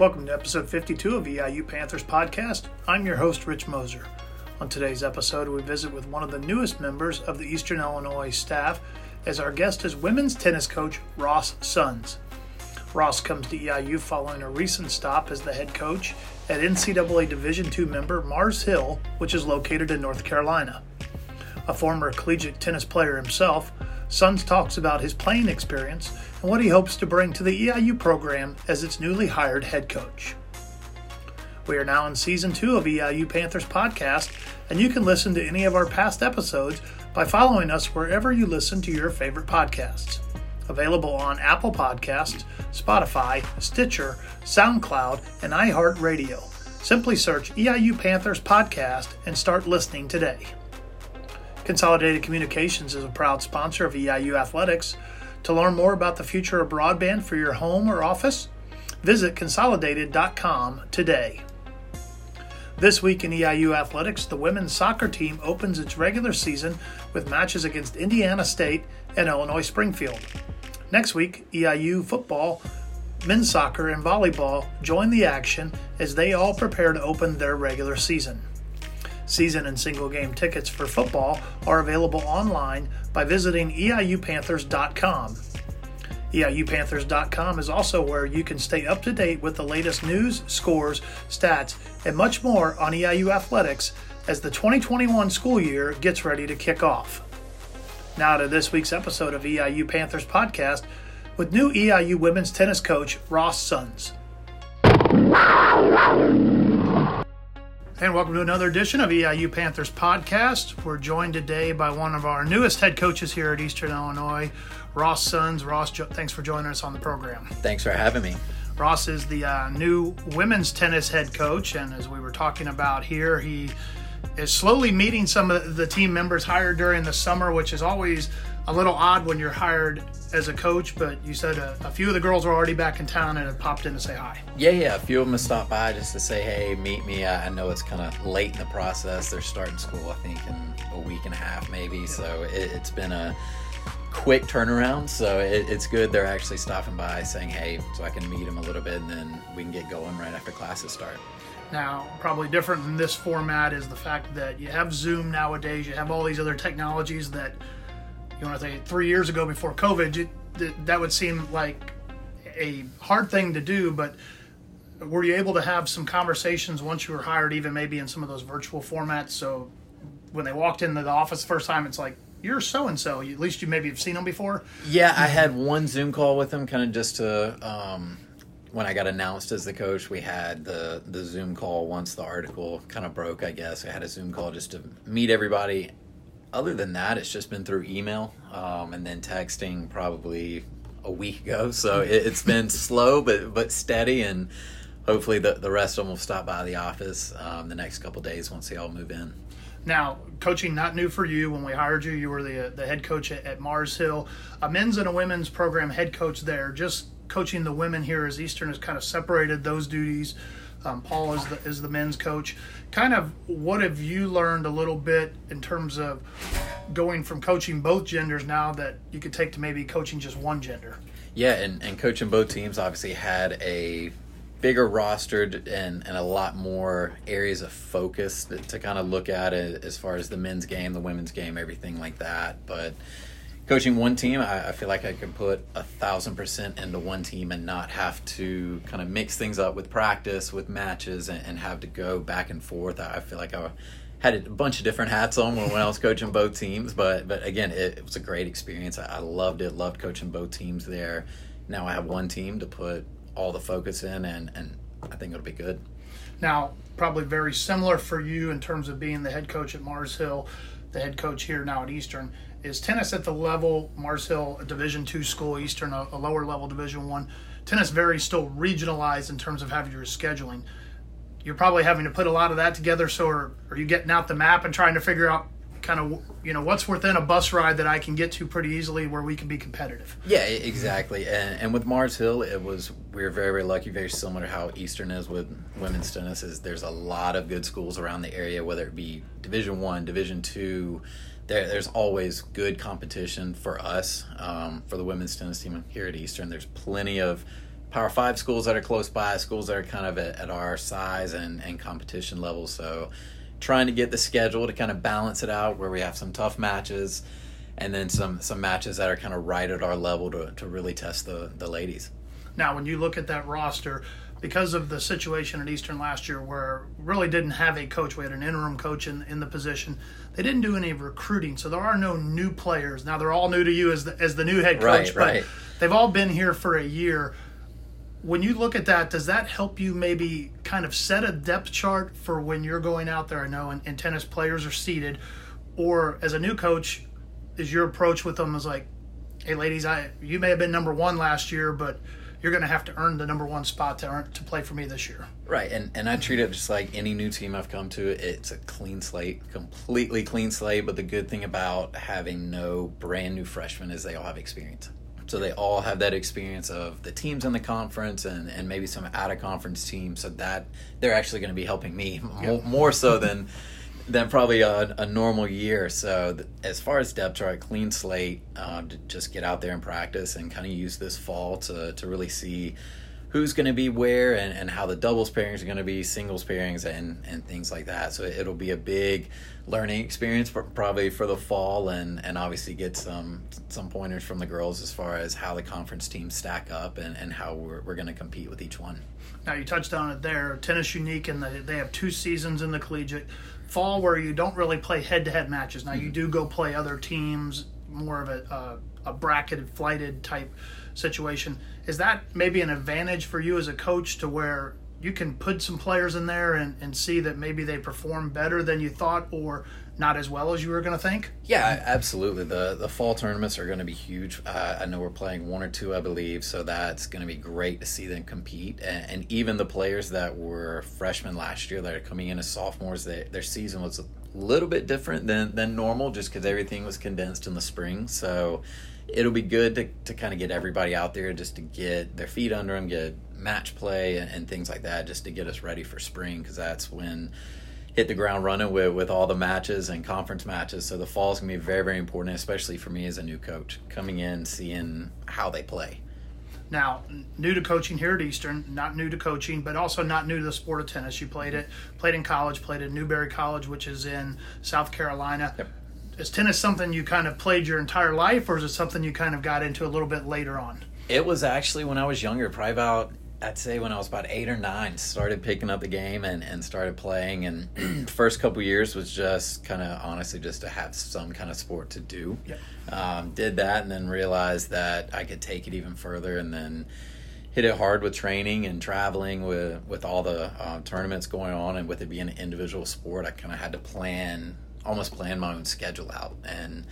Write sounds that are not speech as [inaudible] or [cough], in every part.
Welcome to episode 52 of EIU Panthers podcast. I'm your host, Rich Moser. On today's episode, we visit with one of the newest members of the Eastern Illinois staff, as our guest is women's tennis coach Ross Sons. Ross comes to EIU following a recent stop as the head coach at NCAA Division II member Mars Hill, which is located in North Carolina. A former collegiate tennis player himself, Sons talks about his playing experience and what he hopes to bring to the EIU program as its newly hired head coach. We are now in season two of EIU Panthers podcast, and you can listen to any of our past episodes by following us wherever you listen to your favorite podcasts. Available on Apple Podcasts, Spotify, Stitcher, SoundCloud, and iHeartRadio. Simply search EIU Panthers Podcast and start listening today. Consolidated Communications is a proud sponsor of EIU Athletics. To learn more about the future of broadband for your home or office, visit consolidated.com today. This week in EIU Athletics, the women's soccer team opens its regular season with matches against Indiana State and Illinois Springfield. Next week, EIU football, men's soccer, and volleyball join the action as they all prepare to open their regular season. Season and single game tickets for football are available online by visiting EIUPanthers.com. EIUPanthers.com is also where you can stay up to date with the latest news, scores, stats, and much more on EIU athletics as the 2021 school year gets ready to kick off. Now to this week's episode of EIU Panthers podcast with new EIU women's tennis coach Ross Sons. And welcome to another edition of EIU Panthers podcast. We're joined today by one of our newest head coaches here at Eastern Illinois, Ross Sons. Ross, thanks for joining us on the program. Thanks for having me. Ross is the uh, new women's tennis head coach, and as we were talking about here, he is slowly meeting some of the team members hired during the summer, which is always a little odd when you're hired as a coach, but you said a, a, few of the girls were already back in town and had popped in to say hi. Yeah, yeah. A few of them have stopped by just to say, hey, meet me. I, I know it's kind of late in the process. They're starting school, I think, in a week and a half, maybe. Yeah. So it, has been a quick turnaround. So it, it's good they're actually stopping by saying, hey, so I can meet them a little bit and then we can get going right after classes start. Now, probably different than this format is the fact that you have Zoom nowadays, you have all these other technologies that – you want to say three years ago before COVID, that would seem like a hard thing to do, but were you able to have some conversations once you were hired, even maybe in some of those virtual formats? So when they walked into the office the first time, it's like, you're so and so. At least you maybe have seen them before. Yeah, I had one Zoom call with them, kind of just to um, when I got announced as the coach. We had the the Zoom call once the article kind of broke. I guess I had a Zoom call just to meet everybody other than that, it's just been through email um, and then texting probably a week ago. [laughs] So it, has been [laughs] slow but but steady, and hopefully the the rest of them will stop by the office um, the next couple days once they all move in. Now, coaching not new for you. When we hired you, you were the the head coach at, at Mars Hill, a men's and a women's program head coach there. Just coaching the women here as Eastern has kind of separated those duties. Um, Paul is the is the men's coach. Kind of, what have you learned a little bit in terms of going from coaching both genders now that you could take to maybe coaching just one gender? Yeah, and, and coaching both teams obviously had a bigger roster and, and a lot more areas of focus to, to kind of look at it as far as the men's game, the women's game, everything like that. But coaching one team, I, I, feel like I can put a thousand percent into one team and not have to kind of mix things up with practice, with matches, and, and have to go back and forth. I, I, feel like I had a bunch of different hats on when, when I was coaching both teams, but but again, it, it was a great experience. I, I loved it. Loved coaching both teams there. Now I have one team to put all the focus in, and and I think it'll be good. Now, probably very similar for you in terms of being the head coach at Mars Hill, the head coach here now at Eastern is tennis at the level Mars Hill, a Division two school, Eastern, a, a lower level Division one. Tennis very still regionalized in terms of having your scheduling. You're probably having to put a lot of that together. So, are, are you getting out the map and trying to figure out kind of you know what's within a bus ride that I can get to pretty easily where we can be competitive. Yeah, exactly. And, and with Mars Hill, it was we were very very lucky, very similar to how Eastern is with women's tennis. Is there's a lot of good schools around the area, whether it be Division One, Division Two there, there's always good competition for us um, for the women's tennis team here at Eastern. There's plenty of Power Five schools that are close by, schools that are kind of at, at our size and, and competition level. So, trying to get the schedule to kind of balance it out where we have some tough matches and then some some matches that are kind of right at our level to, to really test the, the ladies. Now, when you look at that roster, because of the situation at Eastern last year where really didn't have a coach, we had an interim coach in, in the position. They didn't do any recruiting, so there are no new players. Now they're all new to you as the, as the new head coach, Right, but right. they've all been here for a year. When you look at that, does that help you maybe kind of set a depth chart for when you're going out there? I know and, and tennis players are seated, or as a new coach, is your approach with them is like, hey ladies, I you may have been number one last year, but you're going to have to earn the number one spot to earn, to play for me this year. Right, and and I treat it just like any new team I've come to. It's a clean slate, completely clean slate. But the good thing about having no brand new freshmen is they all have experience. So they all have that experience of the teams in the conference and, and maybe some out of conference teams. So that they're actually going to be helping me [laughs] more, more so than than probably a, a normal year. So th- as far as depth chart, clean slate, um, to just get out there and practice and kind of use this fall to to really see who's going to be where and, and how the doubles pairings are going to be, singles pairings, and, and things like that. So it'll be a big learning experience for, probably for the fall, and, and obviously get some some pointers from the girls as far as how the conference teams stack up and, and how we're, we're going to compete with each one. Now you touched on it there. Tennis unique, and the, they have two seasons in the collegiate fall where you don't really play head-to-head matches. Now you do go play other teams, more of a uh, a bracketed, flighted type situation. Is that maybe an advantage for you as a coach to where you can put some players in there and, and see that maybe they perform better than you thought or not as well as you were going to think? Yeah, absolutely. The the fall tournaments are going to be huge. Uh, I know we're playing one or two, I believe, so that's going to be great to see them compete. And, and even the players that were freshmen last year that are coming in as sophomores, they, their season was little bit different than than normal, just because everything was condensed in the spring. So it'll be good to, to kind of get everybody out there just to get their feet under them, get match play and, and things like that, just to get us ready for spring because that's when hit the ground running with, with all the matches and conference matches. So the fall is going to be very, very important, especially for me as a new coach coming in, seeing how they play. Now, new to coaching here at Eastern, not new to coaching, but also not new to the sport of tennis. You played it, played in college, played at Newberry College, which is in South Carolina. Yep. Is tennis something you kind of played your entire life, or is it something you kind of got into a little bit later on? It was actually when I was younger, probably about I'd say when I was about eight or nine, started picking up the game and, and started playing. And [clears throat] first couple years was just kind of honestly just to have some kind of sport to do. Yeah. Um, did that and then realized that I could take it even further and then hit it hard with training and traveling with with all the uh, tournaments going on and with it being an individual sport. I kind of had to plan almost plan my own schedule out and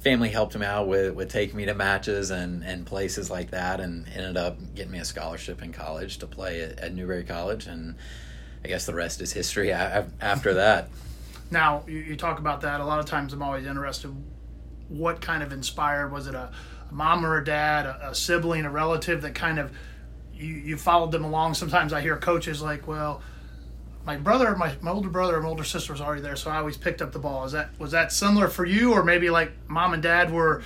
family helped him out with, with taking me to matches and, and places like that and ended up getting me a scholarship in college to play at, at Newberry College and I guess the rest is history after [laughs] that. Now, you, you talk about that. A lot of times I'm always interested what kind of inspired was it a, a mom or a dad, a, a sibling, a relative that kind of you, you followed them along. Sometimes I hear coaches like, well, my brother, my, my older brother, and my older sister was already there, so I always picked up the ball. Is that was that similar for you, or maybe like mom and dad were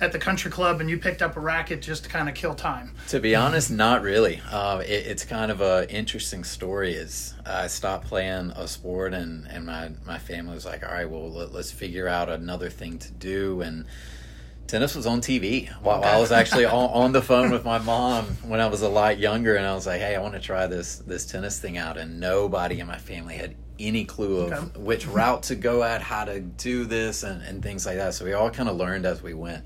at the country club and you picked up a racket just to kind of kill time? To be honest, not really. Uh, it, it's kind of a interesting story. Is I stopped playing a sport and, and my, my family was like, all right, well let, us figure out another thing to do and tennis was on TV while, while I was actually on, on the phone with my [laughs] mom when I was a lot younger, and I was like, "Hey, I want to try this this tennis thing out," and nobody in my family had any clue of Okay. which route to go at, how to do this, and, and things like that. So we all kind of learned as we went,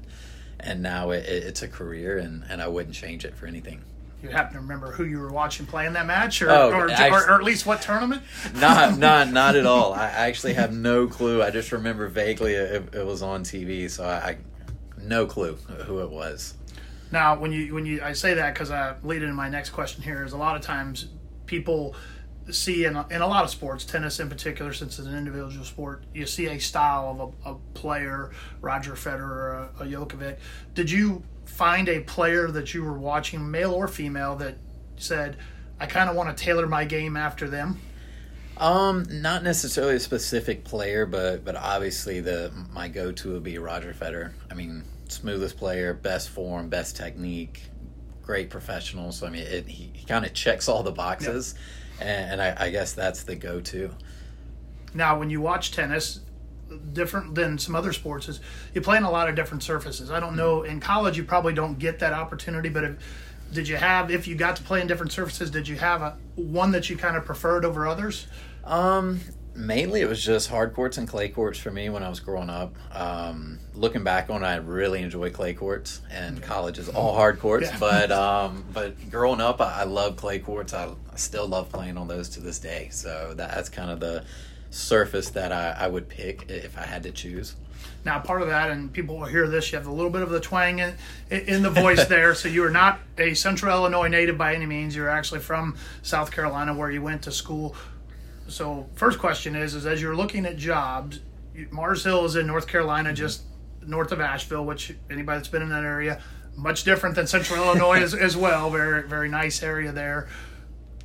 and now it, it, it's a career, and, and I wouldn't change it for anything. You happen to remember who you were watching playing that match, or, Oh, or, I- or, or at least what tournament? [laughs] Not [laughs] not not at all. I actually have no clue. I just remember vaguely it, it was on TV, so I, I no clue who it was. Now, when you when you I say that because I lead into my next question here is a lot of times people see in a, in a lot of sports, tennis in particular, since it's an individual sport, you see a style of a, a player, Roger Federer, a, a Djokovic. Did you find a player that you were watching, male or female, that said, "I kind of want to tailor my game after them"? Um, not necessarily a specific player, but but obviously the my go to would be Roger Federer. I mean, smoothest player, best form, best technique, great professional. So I mean, it, he, he kind of checks all the boxes, and, and I, I guess that's the go-to. Now, when you watch tennis, different than some other sports is you play in a lot of different surfaces. I don't know in college you probably don't get that opportunity, but if, did you have if you got to play in different surfaces? Did you have a one that you kind of preferred over others? Um, mainly it was just hard courts and clay courts for me when I was growing up. Um, looking back on it, I really enjoy clay courts, and college is all hard courts. Yeah. But [laughs] um, but growing up, I, I love clay courts. I, I still love playing on those to this day. So that's kind of the surface that I, I would pick if I had to choose. Now, part of that, and people will hear this, you have a little bit of the twang in, in the voice [laughs] there. So you are not a Central Illinois native by any means. You're actually from South Carolina, where you went to school. So, first question is: is as you're looking at jobs, Mars Hill is in North Carolina, just north of Asheville. Which anybody that's been in that area, much different than Central Illinois as, as well. Very very nice area there.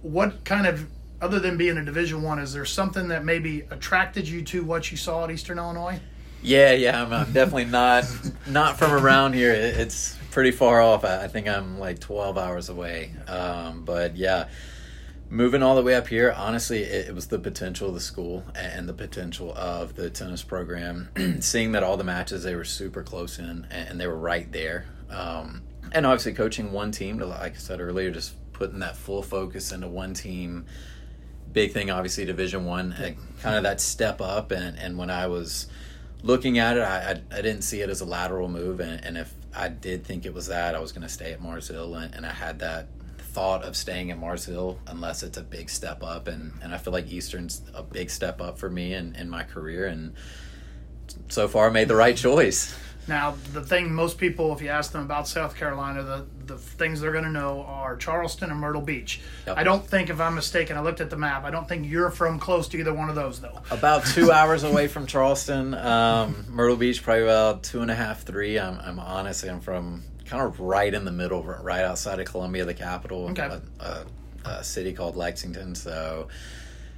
What kind of other than being a Division One, is there something that maybe attracted you to what you saw at Eastern Illinois? Yeah, yeah, I'm, I'm definitely not not from around here. It, it's pretty far off. I, I think I'm like 12 hours away. Um, but yeah, moving all the way up here, honestly, it, it was the potential of the school and the potential of the tennis program. [clears throat] Seeing that all the matches they were super close in and, and they were right there. Um, and obviously, coaching one team, like I said earlier, just putting that full focus into one team. Big thing, obviously, Division One, kind of that step up. And, and when I was looking at it, I, I, I didn't see it as a lateral move, and, and if I did think it was that, I was going to stay at Mars Hill, and, and I had that thought of staying at Mars Hill unless it's a big step up, and, and I feel like Eastern's a big step up for me in, in my career, and so far I made the right choice. Now, the thing most people, if you ask them about South Carolina, the, the things they're going to know are Charleston and Myrtle Beach. Yep. I don't think, if I'm mistaken, I looked at the map. I don't think you're from close to either one of those, though. About two [laughs] hours away from Charleston, um, Myrtle Beach, probably about two and a half, three. I'm, I'm honestly, I'm from kind of right in the middle, right outside of Columbia, the capital, Okay. a, a, a city called Lexington. So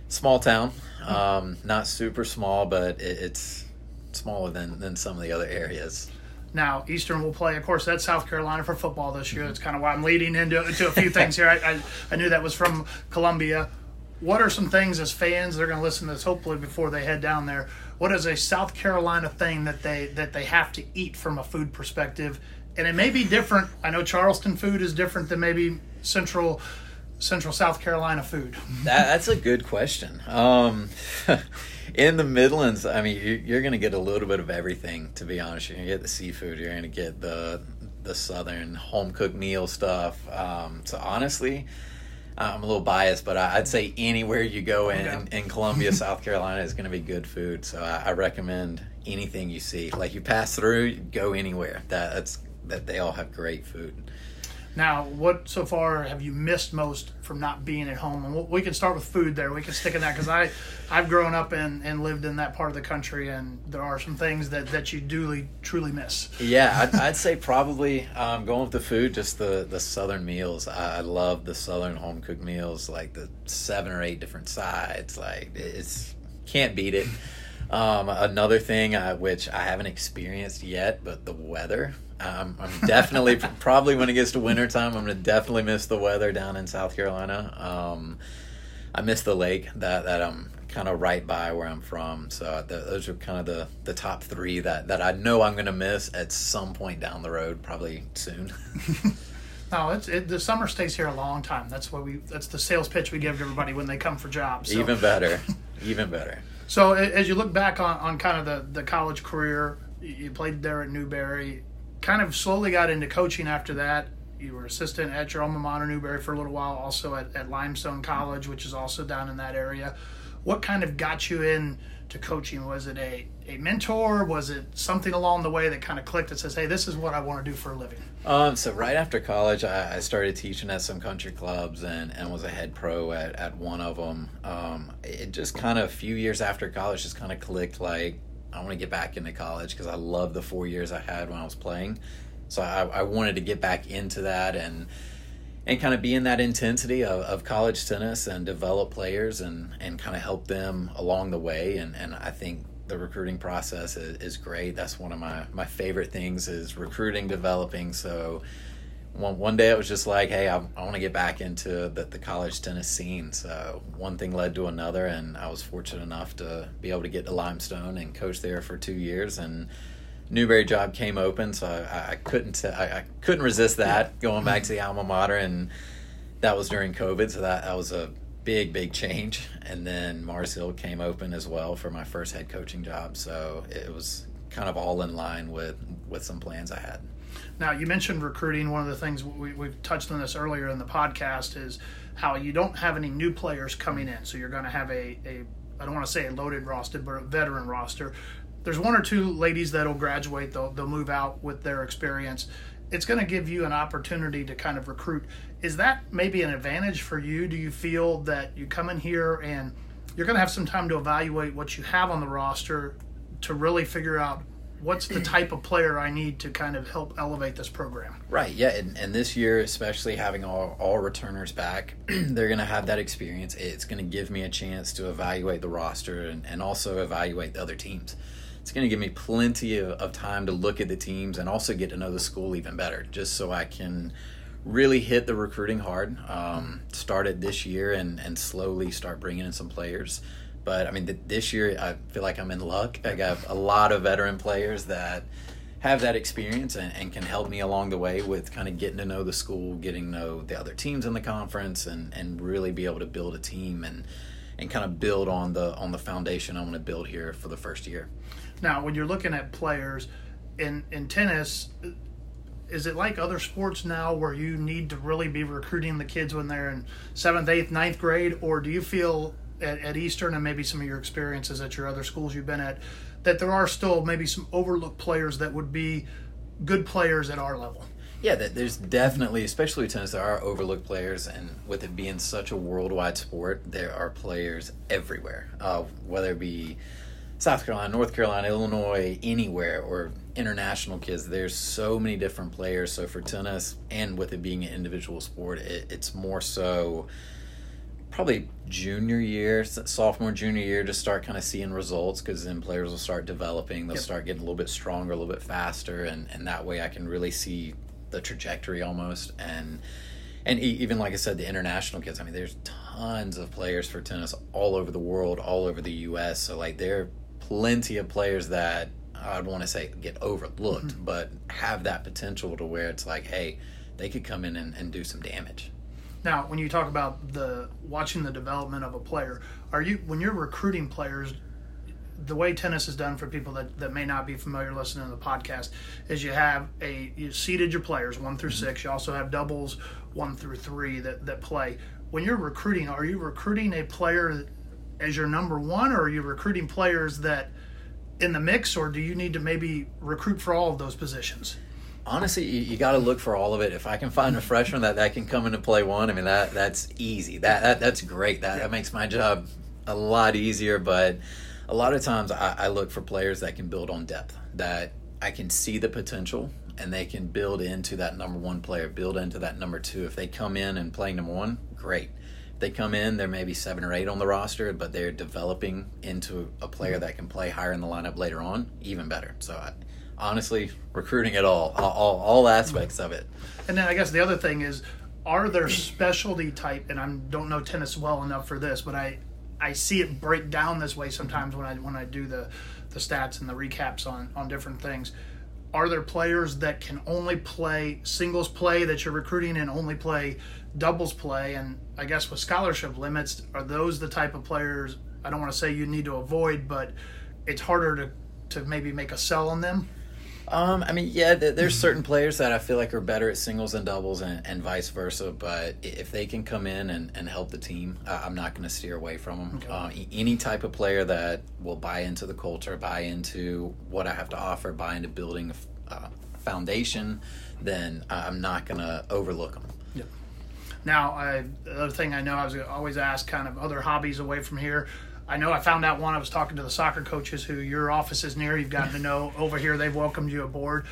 small town, um, not super small, but it, it's smaller than, than some of the other areas. Now, Eastern will play, of course, that's South Carolina for football this year. Mm-hmm. That's kind of why I'm leading into to a few things here. I, I, I knew that was from Columbia. What are some things as fans they're going to listen to this hopefully before they head down there? What is a South Carolina thing that they that they have to eat from a food perspective? And it may be different. I know Charleston food is different than maybe Central Central South Carolina food. That, that's a good question. Um, [laughs] in the Midlands, I mean, you're, you're going to get a little bit of everything. To be honest, you're going to get the seafood. You're going to get the the southern home cooked meal stuff. Um, so honestly, I'm a little biased, but I'd say anywhere you go in, Okay. in Columbia, South Carolina, is going to be good food. So I, I recommend anything you see. Like you pass through, go anywhere. That that's that they all have great food. Now, what so far have you missed most from not being at home? And we- can start with food there. We can stick in that because I, I've grown up and, and lived in that part of the country, and there are some things that, that you duly truly miss. Yeah, I'd, [laughs] I'd say probably um, going with the food, just the, the southern meals. I, I love the southern home cooked meals, like the seven or eight different sides. Like it's can't beat it. Um, another thing uh, which I haven't experienced yet, but the weather. Um, I'm definitely [laughs] probably when it gets to wintertime, I'm gonna definitely miss the weather down in South Carolina. Um, I miss the lake that that I'm kind of right by where I'm from. So th- those are kind of the the top three that that I know I'm gonna miss at some point down the road, probably soon. [laughs] No, it's it, the summer stays here a long time. That's what we. That's the sales pitch we give to everybody when they come for jobs. So, Even better, [laughs] even better. So as you look back on, on kind of the, the college career, you played there at Newberry, kind of slowly got into coaching after that. You were assistant at your alma mater, Newberry, for a little while, also at, at Limestone College, which is also down in that area. What kind of got you in to coaching? Was it a, a mentor? Was it something along the way that kind of clicked that says, hey, this is what I want to do for a living? Um, so right after college, I, I started teaching at some country clubs and, and was a head pro at, at one of them. Um, it just kind of a few years after college just kind of clicked like I want to get back into college because I love the four years I had when I was playing. So I, I wanted to get back into that and and kind of be in that intensity of, of college tennis and develop players and, and kind of help them along the way. And, and I think the recruiting process is, is great. That's one of my, my favorite things is recruiting, developing. So one, one day it was just like, hey, I, I want to get back into the, the college tennis scene. So one thing led to another, and I was fortunate enough to be able to get to Limestone and coach there for two years. And Newberry job came open, so I, I couldn't I, I, couldn't resist that going back mm-hmm. to the alma mater, and that was during COVID, so that that was a big big change. And then Mars Hill came open as well for my first head coaching job, so it was kind of all in line with with some plans I had. Now, you mentioned recruiting. One of the things we, we've touched on this earlier in the podcast is how you don't have any new players coming in. So you're going to have a, a I don't want to say a loaded roster, but a veteran roster. There's one or two ladies that'll graduate, they'll, they'll move out with their experience. It's going to give you an opportunity to kind of recruit. Is that maybe an advantage for you? Do you feel that you come in here and you're going to have some time to evaluate what you have on the roster to really figure out what's the type of player I need to kind of help elevate this program? Right. Yeah. And, and this year, especially having all, all returners back, [clears throat] they're going to have that experience. It's going to give me a chance to evaluate the roster and, and also evaluate the other teams. It's going to give me plenty of, of time to look at the teams and also get to know the school even better, just so I can really hit the recruiting hard. Um, start it this year and, and slowly start bringing in some players. But I mean, th- this year I feel like I'm in luck. I got a lot of veteran players that have that experience and, and, can help me along the way with kind of getting to know the school, getting to know the other teams in the conference, and, and really be able to build a team and and kind of build on the on the foundation I want to build here for the first year. Now, when you're looking at players in in tennis, is it like other sports now where you need to really be recruiting the kids when they're in seventh, eighth, ninth grade, or do you feel at, at Eastern and maybe some of your experiences at your other schools you've been at, that there are still maybe some overlooked players that would be good players at our level. Yeah, there's definitely, especially tennis, there are overlooked players, and with it being such a worldwide sport, there are players everywhere. Uh, whether it be South Carolina, North Carolina, Illinois, anywhere, or international kids, there's so many different players. So for tennis, and with it being an individual sport, it, it's more so probably junior year, sophomore, junior year to start kind of seeing results because then players will start developing. They'll yep. start getting a little bit stronger, a little bit faster, and, and that way I can really see the trajectory almost. And and even like I said, the international kids. I mean, there's tons of players for tennis all over the world, all over the U.S. So like there are plenty of players that I'd want to say get overlooked, mm-hmm. but have that potential to where it's like, hey, they could come in and, and do some damage. Now, when you talk about the watching the development of a player, are you when you're recruiting players, the way tennis is done for people that, that may not be familiar listening to the podcast is you have a you seeded your players one through mm-hmm. six. You also have doubles one through three that, that play. When you're recruiting, are you recruiting a player as your number one, or are you recruiting players that in the mix, or do you need to maybe recruit for all of those positions? honestly, you, you got to look for all of it. If I can find a freshman that, that can come into play one, I mean that that's easy. That, that that's great. That, that makes my job a lot easier. But a lot of times, I, I look for players that can build on depth. That I can see the potential, and they can build into that number one player, build into that number two. If they come in and play number one, great. They come in, there may be seven or eight on the roster, but they're developing into a player that can play higher in the lineup later on, even better. So I, honestly recruiting at all, all, all aspects of it. And then I guess the other thing is, are there specialty type? And I don't know tennis well enough for this, but I I see it break down this way sometimes when I when I do the the stats and the recaps on on different things. Are there players that can only play singles play that you're recruiting and only play doubles play? And I guess with scholarship limits, are those the type of players I don't want to say you need to avoid, but it's harder to to maybe make a sell on them? Um, I mean, yeah, there's certain players that I feel like are better at singles and doubles, and, and vice versa. But if they can come in and, and help the team, I'm not going to steer away from them. Okay. Uh, any type of player that will buy into the culture, buy into what I have to offer, buy into building a uh, foundation, then I'm not going to overlook them. Yeah. Now, I, the other thing I know I was always ask kind of other hobbies away from here. I know I found out one. I was talking to the soccer coaches who your office is near. You've gotten to know [laughs] over here. They've welcomed you aboard.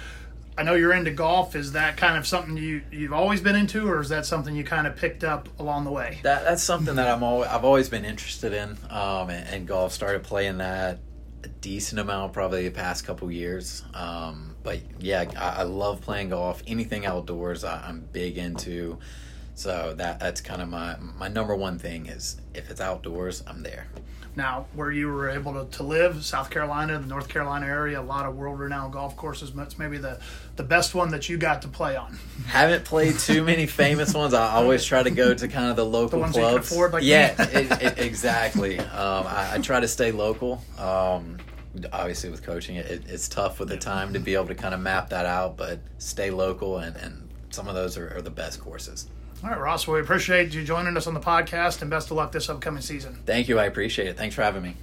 I know you're into golf. Is that kind of something you you've always been into, or is that something you kind of picked up along the way? That that's something that I'm always I've always been interested in. Um, and, and golf started playing that a decent amount probably the past couple years. Um, but yeah, I, I love playing golf. Anything outdoors, I, I'm big into. So that that's kind of my my number one thing is if it's outdoors, I'm there. Now, where you were able to, to live, South Carolina, the North Carolina area, a lot of world renowned golf courses. That's maybe the, the best one that you got to play on. Haven't played too many famous [laughs] ones. I always try to go to kind of the local The ones clubs. you can afford, like yeah, it, it, exactly. Um, I, I try to stay local. Um, obviously, with coaching, it, it's tough with the time to be able to kind of map that out, but stay local, and, and some of those are, are the best courses. All right, Ross, we appreciate you joining us on the podcast and best of luck this upcoming season. Thank you. I appreciate it. Thanks for having me.